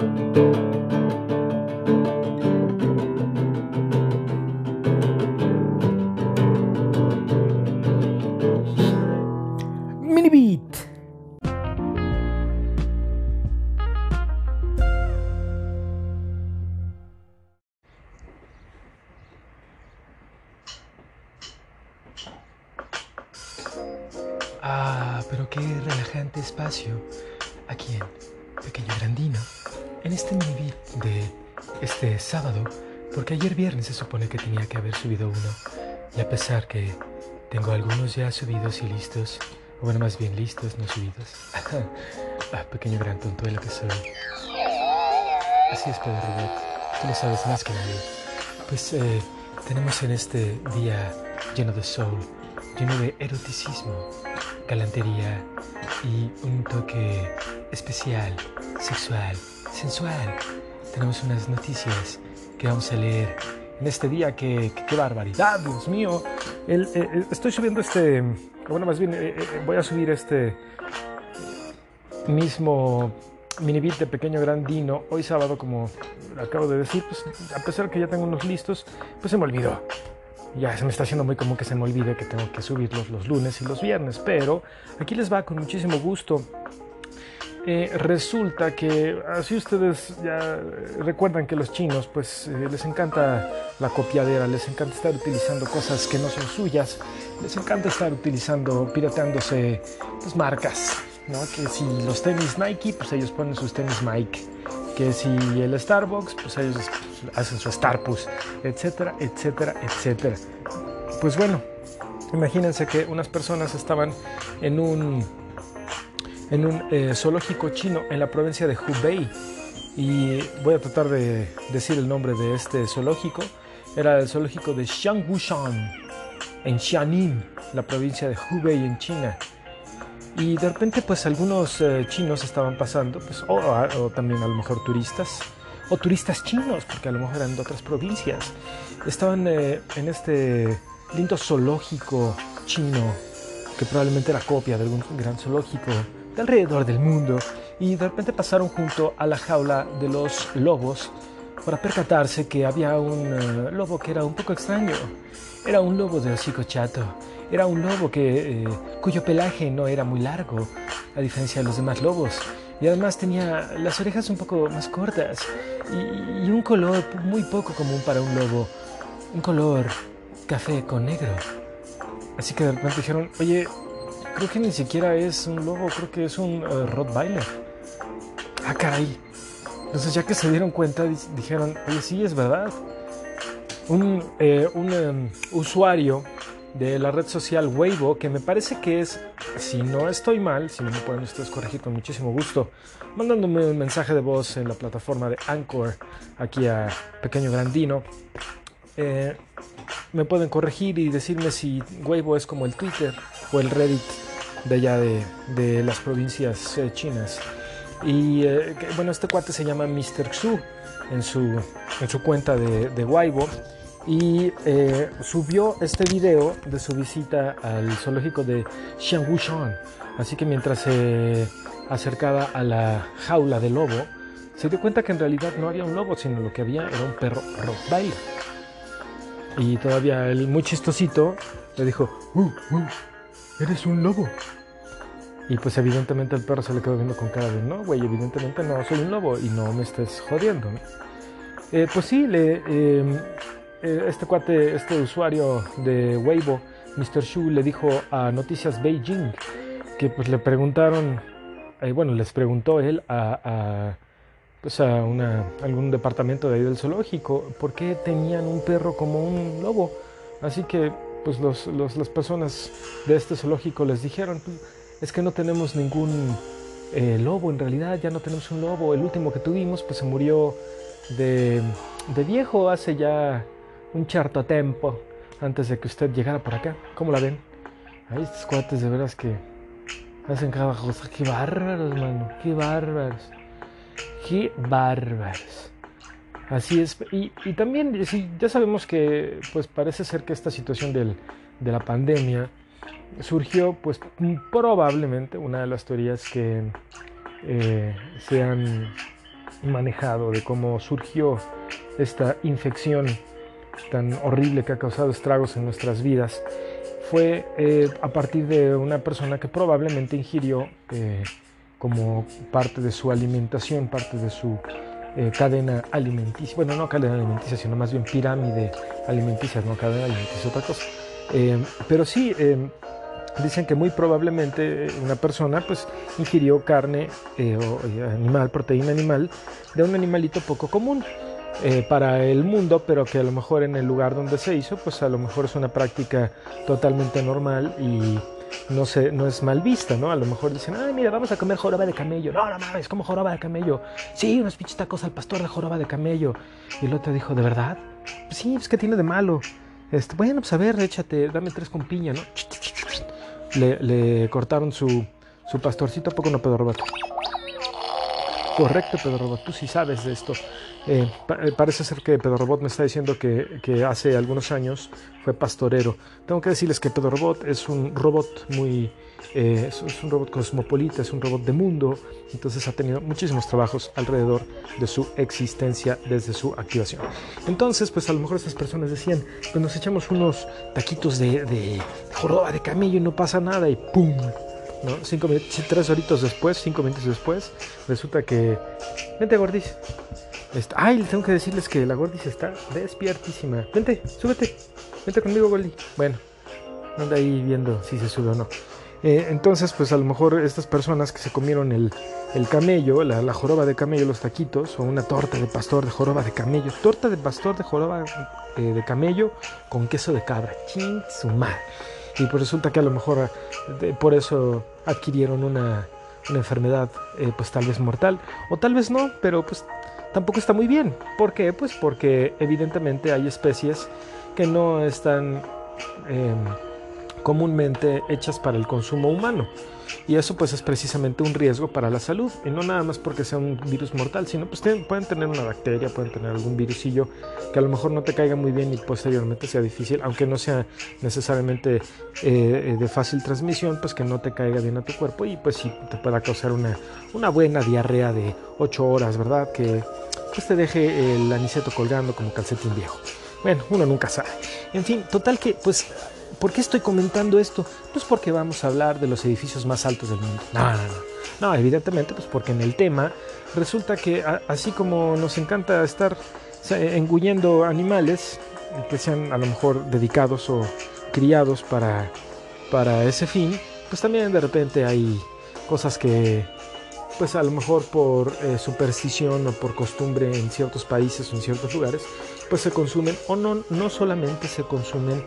Ah, supone que tenía que haber subido uno, y a pesar que tengo algunos ya subidos y listos, o bueno, más bien listos, no subidos. ah, pequeño gran tontuelo que soy. Así es, Pedro Robot, tú lo sabes más que nadie. Pues eh, tenemos en este día lleno de soul, lleno de eroticismo, galantería y un toque especial, sexual, sensual. Tenemos unas noticias que vamos a leer en este día. ¡Qué, qué, barbaridad, Dios mío! Eh, eh, estoy subiendo este, bueno, más bien eh, voy a subir este mismo mini beat de Pequeño Grandino hoy sábado, como acabo de decir, pues a pesar que ya tengo unos listos, pues se me olvidó ya se me está haciendo muy común que se me olvide que tengo que subirlos los lunes y los viernes, pero aquí les va con muchísimo gusto. Eh, resulta que así ustedes ya recuerdan que los chinos pues eh, les encanta la copiadera, les encanta estar utilizando cosas que no son suyas, les encanta estar utilizando, pirateándose pues, marcas. Que si los tenis Nike, pues ellos ponen sus tenis Mike que si el Starbucks, pues ellos hacen su Starbucks, etcétera, etcétera, etcétera. Pues bueno, imagínense que unas personas estaban en un, en un eh, zoológico chino en la provincia de Hubei y voy a tratar de decir el nombre de este zoológico. Era el zoológico de Xiangwushan en Xianin, la provincia de Hubei en China. Y de repente pues algunos eh, chinos estaban pasando, pues, o, o, también a lo mejor turistas, o turistas chinos, porque a lo mejor eran de otras provincias, estaban eh, en este lindo zoológico chino, que probablemente era copia de algún gran zoológico de alrededor del mundo, y de repente pasaron junto a la jaula de los lobos para percatarse que había un uh, lobo que era un poco extraño. Era un lobo de hocico chato. Era un lobo que, eh, cuyo pelaje no era muy largo, a diferencia de los demás lobos. Y además tenía las orejas un poco más cortas y, y un color muy poco común para un lobo. Un color café con negro. Así que de repente dijeron, oye, creo que ni siquiera es un lobo, creo que es un uh, Rottweiler. Ah, caray. Entonces ya que se dieron cuenta, dijeron, oye, sí, es verdad. Un, eh, um, usuario de la red social Weibo, que me parece que es, si no estoy mal, si no me pueden ustedes corregir con muchísimo gusto, mandándome un mensaje de voz en la plataforma de Anchor, aquí a Pequeño Grandino, eh, me pueden corregir y decirme si Weibo es como el Twitter o el Reddit de allá de, de las provincias eh, chinas. Y eh, bueno, este cuate se llama Mr. Xu en su, en su cuenta de, de Weibo y eh, subió este video de su visita al zoológico de Xiangwushan. Así que mientras se acercaba a la jaula del lobo, se dio cuenta que en realidad no había un lobo, sino lo que había era un perro Rottweiler. Y todavía el muy chistosito le dijo, uh, uh, eres un lobo. Y pues evidentemente el perro se le quedó viendo con cara de, no, güey, evidentemente no, soy un lobo y no me estés jodiendo. ¿no? Eh, pues sí, le, eh, este cuate, este usuario de Weibo, Mr. Shu, le dijo a Noticias Beijing que pues le preguntaron, eh, bueno, les preguntó él a, a pues a una, algún departamento de ahí del zoológico por qué tenían un perro como un lobo. Así que pues los, los, las personas de este zoológico les dijeron, es que no tenemos ningún eh, lobo en realidad, ya no tenemos un lobo. El último que tuvimos pues se murió de, de viejo hace ya un charto tiempo antes de que usted llegara por acá. ¿Cómo la ven? Ahí estos cuates de veras que hacen cada cosa. Qué bárbaros, mano. Qué bárbaros. Qué bárbaros. Así es. Y, y también ya sabemos que pues parece ser que esta situación del, de la pandemia surgió pues probablemente una de las teorías que eh, se han manejado, de cómo surgió esta infección tan horrible que ha causado estragos en nuestras vidas, fue eh, a partir de una persona que probablemente ingirió eh, como parte de su alimentación, parte de su eh, cadena alimenticia, bueno, no cadena alimenticia, sino más bien pirámide alimenticia, no cadena alimenticia, otra cosa. pero sí, dicen que muy probablemente una persona pues ingirió carne o animal, proteína animal de un animalito poco común. Eh, para el mundo, pero que a lo mejor en el lugar donde se hizo, pues a lo mejor es una práctica totalmente normal y no, se, no es mal vista, ¿no? A lo mejor dicen, ay, mira, vamos a comer joroba de camello. No, no mames, como joroba de camello. Sí, unos pinches tacos al pastor de joroba de camello. Y el otro dijo, ¿de verdad? Pues sí, pues que tiene de malo. Este, bueno, pues a ver, échate, dame tres con piña, ¿no? Le, cortaron su, su pastorcito, ¿a poco no pedo robato? Correcto, Pedro Robot, tú sí sabes de esto. Eh, eh, parece ser que Pedro Robot me está diciendo que, hace algunos años fue pastorero. Tengo que decirles que Pedro Robot es un robot muy... Eh, es, un robot cosmopolita, es un robot de mundo, entonces ha tenido muchísimos trabajos alrededor de su existencia desde su activación. Entonces, pues a lo mejor estas personas decían, pues nos echamos unos taquitos de, joroba de camello y no pasa nada y ¡pum! tres horitos después, cinco minutos después, resulta que... Vente, Gordis. Ay, tengo que decirles que la Gordis está despiertísima. Vente, súbete. Vente conmigo, Gordi. Bueno, anda ahí viendo si se sube o no. Eh, entonces, pues a lo mejor estas personas que se comieron el, el camello, la, joroba de camello, los taquitos, o una torta de pastor de joroba de camello, torta de pastor de joroba eh, de camello con queso de cabra. Ching, su madre y pues resulta que a lo mejor eh, por eso adquirieron una, enfermedad eh, pues tal vez mortal o tal vez no, pero pues tampoco está muy bien. ¿Por qué? Pues porque evidentemente hay especies que no están em, comúnmente hechas para el consumo humano. Y eso pues es precisamente un riesgo para la salud. Y no nada más porque sea un virus mortal, sino pues pueden tener una bacteria, pueden tener algún virusillo que a lo mejor no te caiga muy bien y posteriormente sea difícil, aunque no sea necesariamente eh, de fácil transmisión, pues que no te caiga bien a tu cuerpo y pues sí te pueda causar una, una buena diarrea de 8 horas, ¿verdad? Que pues te deje el aniceto colgando como calcetín viejo. Bueno, uno nunca sabe. En fin, total que pues ¿Por qué estoy comentando esto? Pues porque vamos a hablar de los edificios más altos del mundo. No, no, no. No, evidentemente, pues porque en el tema resulta que así como nos encanta estar engullendo animales que sean a lo mejor dedicados o criados para, para ese fin, pues también de repente hay cosas que pues a lo mejor por eh, superstición o por costumbre en ciertos países o en ciertos lugares, pues se consumen o no, no solamente se consumen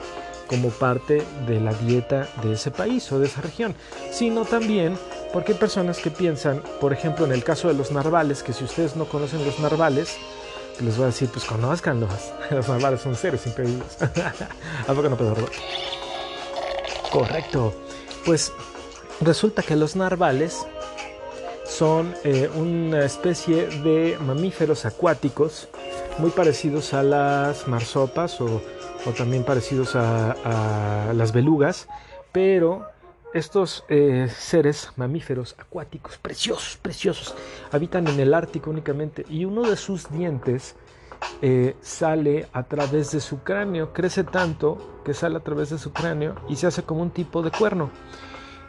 como parte de la dieta de ese país o de esa región, sino también porque hay personas que piensan, por ejemplo, en el caso de los narvales, que si ustedes no conocen los narvales, les voy a decir, pues conozcanlos. Los narvales son seres increíbles. ¿A poco no Correcto. Pues resulta que los narvales son eh, una especie de mamíferos acuáticos muy parecidos a las marsopas o o también parecidos a, las belugas, pero estos eh, seres mamíferos acuáticos preciosos, preciosos, habitan en el Ártico únicamente y uno de sus dientes eh, sale a través de su cráneo, crece tanto que sale a través de su cráneo y se hace como un tipo de cuerno.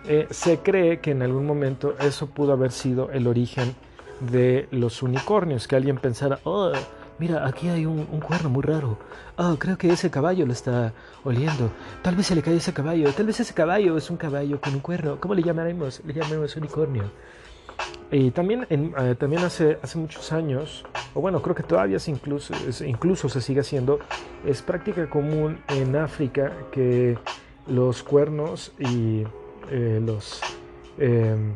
Eh, se cree que en algún momento eso pudo haber sido el origen de los unicornios, que alguien pensara, oh, Mira, aquí hay un, cuerno muy raro. Oh, creo que ese caballo lo está oliendo. Tal vez se le cae ese caballo. Tal vez ese caballo es un caballo con un cuerno. ¿Cómo le llamaremos? Le llamaremos unicornio. Y también, eh, también hace, hace muchos años, o bueno, creo que todavía es incluso, incluso se sigue haciendo, es práctica común en África que los cuernos y eh, los... Em,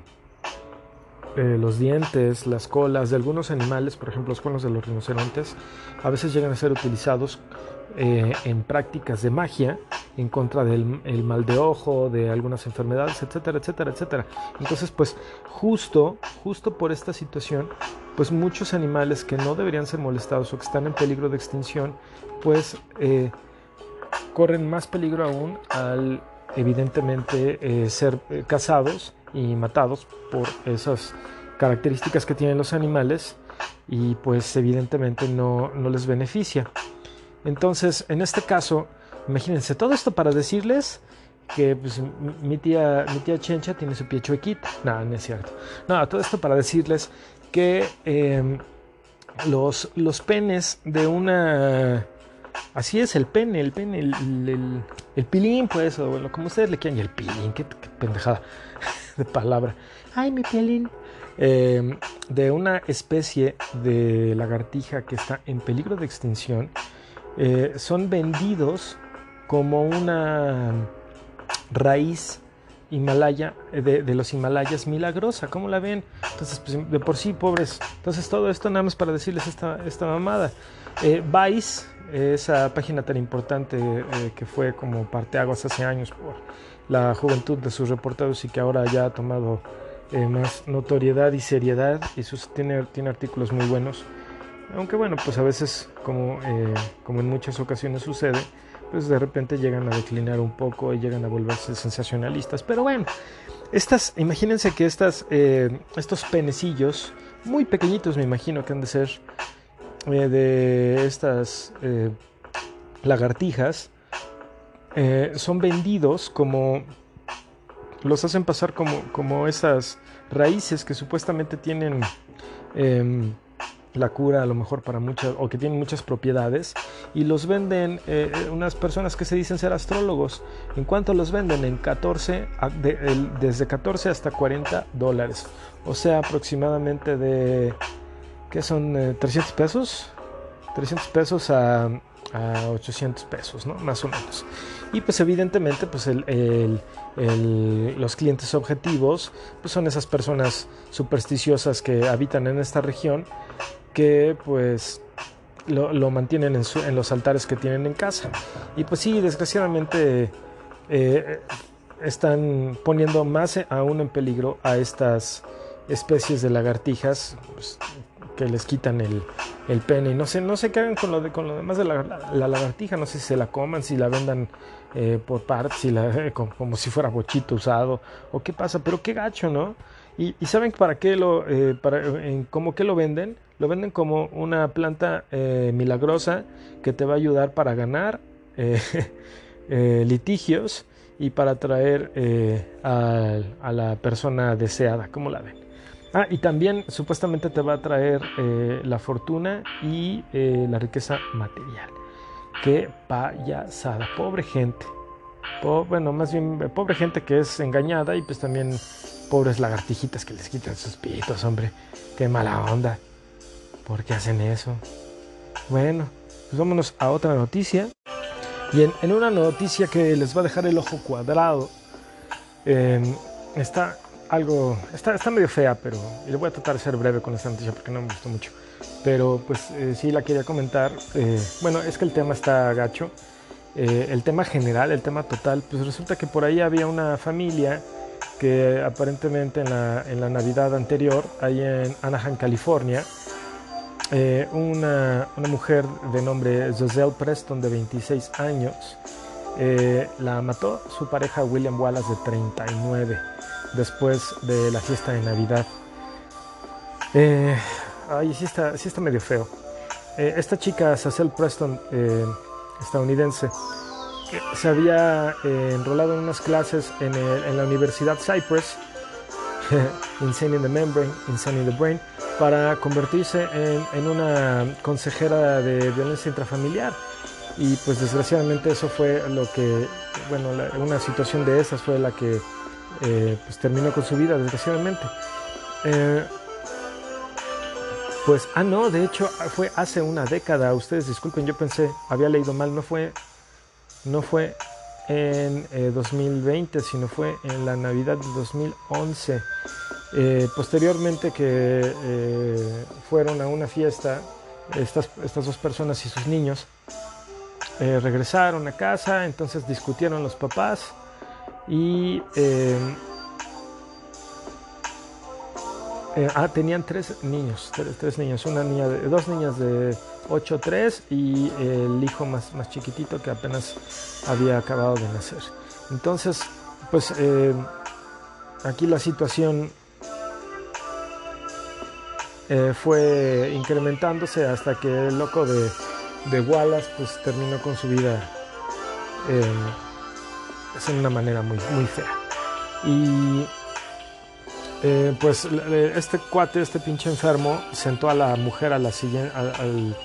eh, los dientes, las colas de algunos animales, por ejemplo los cuernos de los rinocerontes, a veces llegan a ser utilizados eh, en prácticas de magia en contra del mal de ojo, de algunas enfermedades, etcétera, etcétera, etcétera. Entonces, pues justo, justo por esta situación, pues muchos animales que no deberían ser molestados o que están en peligro de extinción, pues eh, corren más peligro aún al evidentemente ser cazados y matados por esas características que tienen los animales y pues evidentemente no, no les beneficia. Entonces, en este caso, imagínense, todo esto para decirles que pues, mi, tía, mi tía Chencha tiene su pie chuequita. No, no es cierto. No, todo esto para decirles que em, los, los penes de una... Así es, el pene, el pene, el, el, pilín, pues, o bueno, como ustedes le quieran, y el pilín, qué, pendejada de palabra. Ay, mi pilín. Em, de una especie de lagartija que está en peligro de extinción, eh, son vendidos como una raíz Himalaya, eh, de, los Himalayas milagrosa, ¿cómo la ven? Entonces, pues, de por sí, pobres. Entonces, todo esto nada más para decirles esta, esta mamada. Eh, Vice, esa página tan importante eh, que fue como parteaguas hace años por la juventud de sus reportados y que ahora ya ha tomado más notoriedad y seriedad y sus, tiene, tiene artículos muy buenos. Aunque bueno, pues a veces, como, como en muchas ocasiones sucede, pues de repente llegan a declinar un poco y llegan a volverse sensacionalistas. Pero bueno, estas, imagínense que estas, eh, estos penecillos, muy pequeñitos me imagino que han de ser, eh, de estas eh, lagartijas, son vendidos como, los hacen pasar como, como esas raíces que supuestamente tienen em, la cura a lo mejor para muchas o que tienen muchas propiedades y los venden eh, unas personas que se dicen ser astrólogos. ¿En cuánto los venden? En 14, desde 14 hasta 40 dólares. O sea, aproximadamente de, ¿qué son? 300 eh, pesos. 300 pesos a, a 800 pesos, ¿no? Más o menos. Y pues evidentemente pues el, los clientes objetivos pues son esas personas supersticiosas que habitan en esta región que pues lo, mantienen en, los altares que tienen en casa. Y pues sí, desgraciadamente eh, están poniendo más aún en peligro a estas especies de lagartijas pues, que les quitan el, pene. Y no sé, no sé qué con lo, de, con lo demás de la, lagartija, no sé si se la coman, si la vendan eh, por partes, si la, como, si fuera bochito usado, o qué pasa, pero qué gacho, ¿no? Y, saben para qué lo, eh, para, cómo que lo venden lo venden como una planta eh, milagrosa que te va a ayudar para ganar litigios y para atraer a, la persona deseada. ¿Cómo la ven? Ah, y también supuestamente te va a traer la fortuna y la riqueza material. Qué payasada, pobre gente. bueno, más bien pobre gente que es engañada y pues también pobres lagartijitas que les quitan sus pitos, hombre. Qué mala onda. ¿Por qué hacen eso? Bueno, pues vámonos a otra noticia. Y en, una noticia que les va a dejar el ojo cuadrado, em, está algo, está, está medio fea, pero le voy a tratar de ser breve con esta noticia porque no me gustó mucho. Pero pues eh, sí la quería comentar. Eh, bueno, es que el tema está gacho. Eh, el tema general, el tema total, pues resulta que por ahí había una familia que aparentemente en la, en la Navidad anterior, ahí en Anaheim, California, eh, una, mujer de nombre Giselle Preston de 26 años la mató su pareja William Wallace de 39 después de la fiesta de Navidad. Eh, ay, sí está, sí está medio feo. esta chica, Giselle Preston, estadounidense, se había enrolado en unas clases en la Universidad Cypress, Insane in the Membrane, Insane in the Brain, para convertirse en, una consejera de violencia intrafamiliar. Y pues desgraciadamente eso fue lo que, bueno, una situación de esas fue la que eh, pues terminó con su vida, desgraciadamente. Eh, pues, ah, no, de hecho fue hace una década, ustedes disculpen, yo pensé, había leído mal, no fue, no fue en 2020, eh, sino fue en la Navidad de 2011. Eh, posteriormente que fueron a una fiesta, estas, estas, dos personas y sus niños regresaron a casa, entonces discutieron los papás y ah, tenían tres niños, tres, niños, una niña de, dos niñas de 8, 3 y el hijo más, más chiquitito que apenas había acabado de nacer. Entonces, pues aquí la situación eh, fue incrementándose hasta que el loco de, de Wallace pues terminó con su vida eh, es en una manera muy, muy fea. Y eh, pues este cuate, este pinche enfermo, sentó a la mujer a la silla al,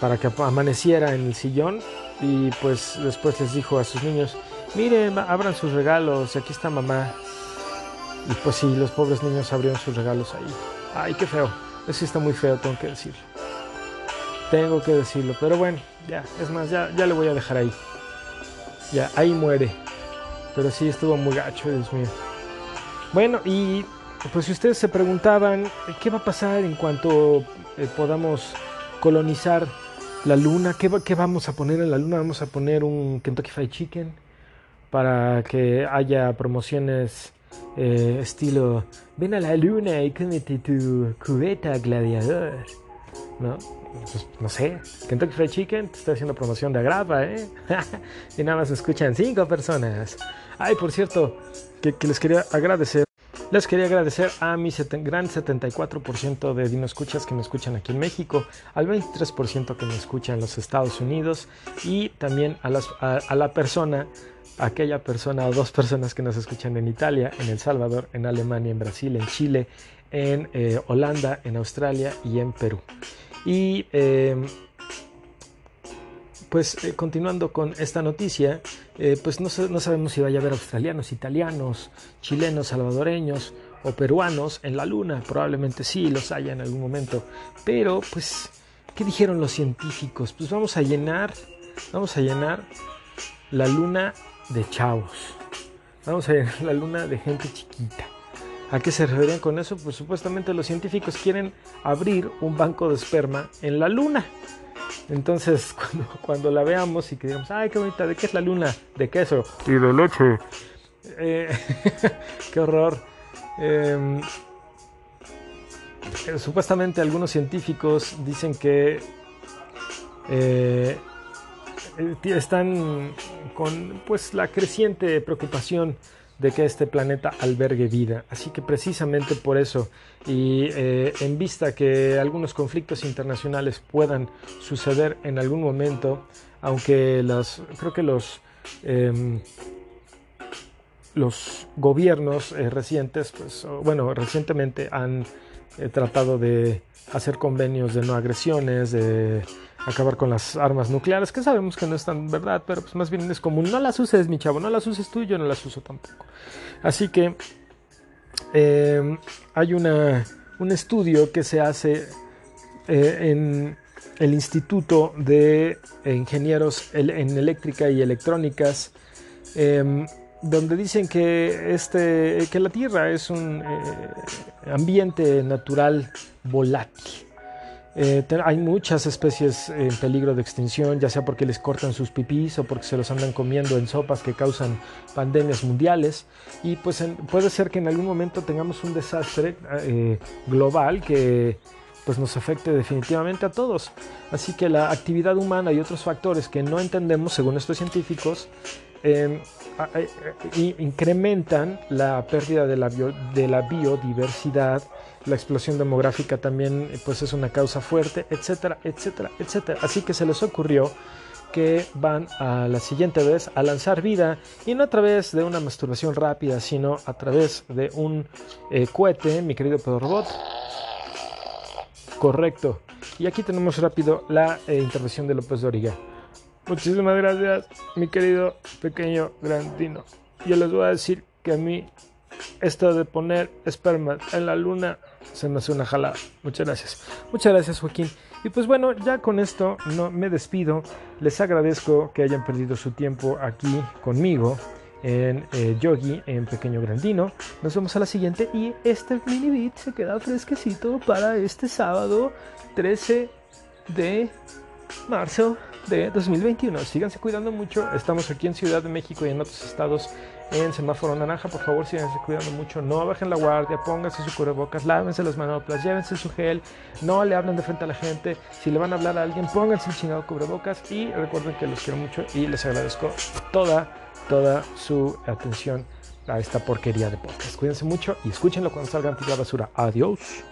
para que amaneciera en el sillón y pues después les dijo a sus niños, miren, abran sus regalos, aquí está mamá. Y pues sí, los pobres niños abrieron sus regalos ahí. Ay, qué feo. Eso está muy feo, tengo que decirlo. Tengo que decirlo. Pero bueno, ya, es más, ya, ya le voy a dejar ahí. Ya, ahí muere. Pero sí, estuvo muy gacho, Dios mío. Bueno, y pues si ustedes se preguntaban qué va a pasar en cuanto eh, podamos colonizar la luna, ¿qué, ¿qué, vamos a poner en la luna? Vamos a poner un Kentucky Fried Chicken para que haya promociones eh, estilo, ven a la luna y cómete tu cubeta gladiador. ¿No? Pues, no sé, Kentucky Fried Chicken te está haciendo promoción de agrava, ¿eh? y nada más escuchan cinco personas. Ay, por cierto, que, les quería agradecer. Les quería agradecer a mi gran 74% de Dino Escuchas que me escuchan aquí en México, al 23% que me escuchan en los Estados Unidos y también a, las, a la persona aquella persona o dos personas que nos escuchan en Italia, en El Salvador, en Alemania, en Brasil, en Chile, en eh, Holanda, en Australia y en Perú. Y em, pues eh, continuando con esta noticia, eh, pues no, no, sabemos si vaya a haber australianos, italianos, chilenos, salvadoreños o peruanos en la luna. Probablemente sí los haya en algún momento. Pero pues, ¿qué dijeron los científicos? Pues vamos a llenar, vamos a llenar la luna de chavos. Vamos a ver la luna de gente chiquita. ¿A qué se referían con eso? Pues supuestamente los científicos quieren abrir un banco de esperma en la luna. Entonces, cuando, la veamos y que digamos, ay, qué bonita, ¿de qué es la luna? De queso y de leche. Eh, qué horror. Em, eh, supuestamente algunos científicos dicen que eh, eh, están con pues la creciente preocupación de que este planeta albergue vida. Así que precisamente por eso y eh, en vista que algunos conflictos internacionales puedan suceder en algún momento, aunque las, creo que los, em, los gobiernos eh, recientes, pues, bueno, recientemente han tratado de hacer convenios de no agresiones, de acabar con las armas nucleares, que sabemos que no es tan verdad, pero pues más bien es común. No las uses, mi chavo, no las uses tú, yo no las uso tampoco. Así que em, hay una, un estudio que se hace eh, en el Instituto de Ingenieros en Eléctrica y Electrónicas, em, donde dicen que, este, que la Tierra es un eh, ambiente natural volátil. Eh, hay muchas especies en peligro de extinción, ya sea porque les cortan sus pipís o porque se los andan comiendo en sopas que causan pandemias mundiales. Y pues puede ser que en algún momento tengamos un desastre eh, global que pues nos afecte definitivamente a todos. Así que la actividad humana y otros factores que no entendemos según estos científicos em, incrementan la pérdida de la, de biodiversidad la explosión demográfica también pues es una causa fuerte, etcétera, etcétera, etcétera. Así que se les ocurrió que van a la siguiente vez a lanzar vida y no a través de una masturbación rápida, sino a través de un eh, cohete, mi querido Pedro Robot. Correcto. Y aquí tenemos rápido la eh, intervención de López Doriga. Muchísimas gracias, mi querido pequeño grandino. Yo les voy a decir que a mí esto de poner esperma en la luna se me hace una jalada. Muchas gracias. Muchas gracias, Joaquín. Y pues bueno, ya con esto no me despido. Les agradezco que hayan perdido su tiempo aquí conmigo en eh, Yogi, en Pequeño Grandino. Nos vemos a la siguiente y este mini beat se queda fresquecito para este sábado 13 de marzo de 2021. Síganse cuidando mucho. Estamos aquí en Ciudad de México y en otros estados en semáforo naranja. Por favor, síganse cuidando mucho. No bajen la guardia, pónganse su cubrebocas, lávense las manoplas, llévense su gel. No le hablen de frente a la gente. Si le van a hablar a alguien, pónganse el chingado cubrebocas. Y recuerden que los quiero mucho y les agradezco toda, toda su atención a esta porquería de podcast. Cuídense mucho y escúchenlo cuando salgan a la basura. Adiós.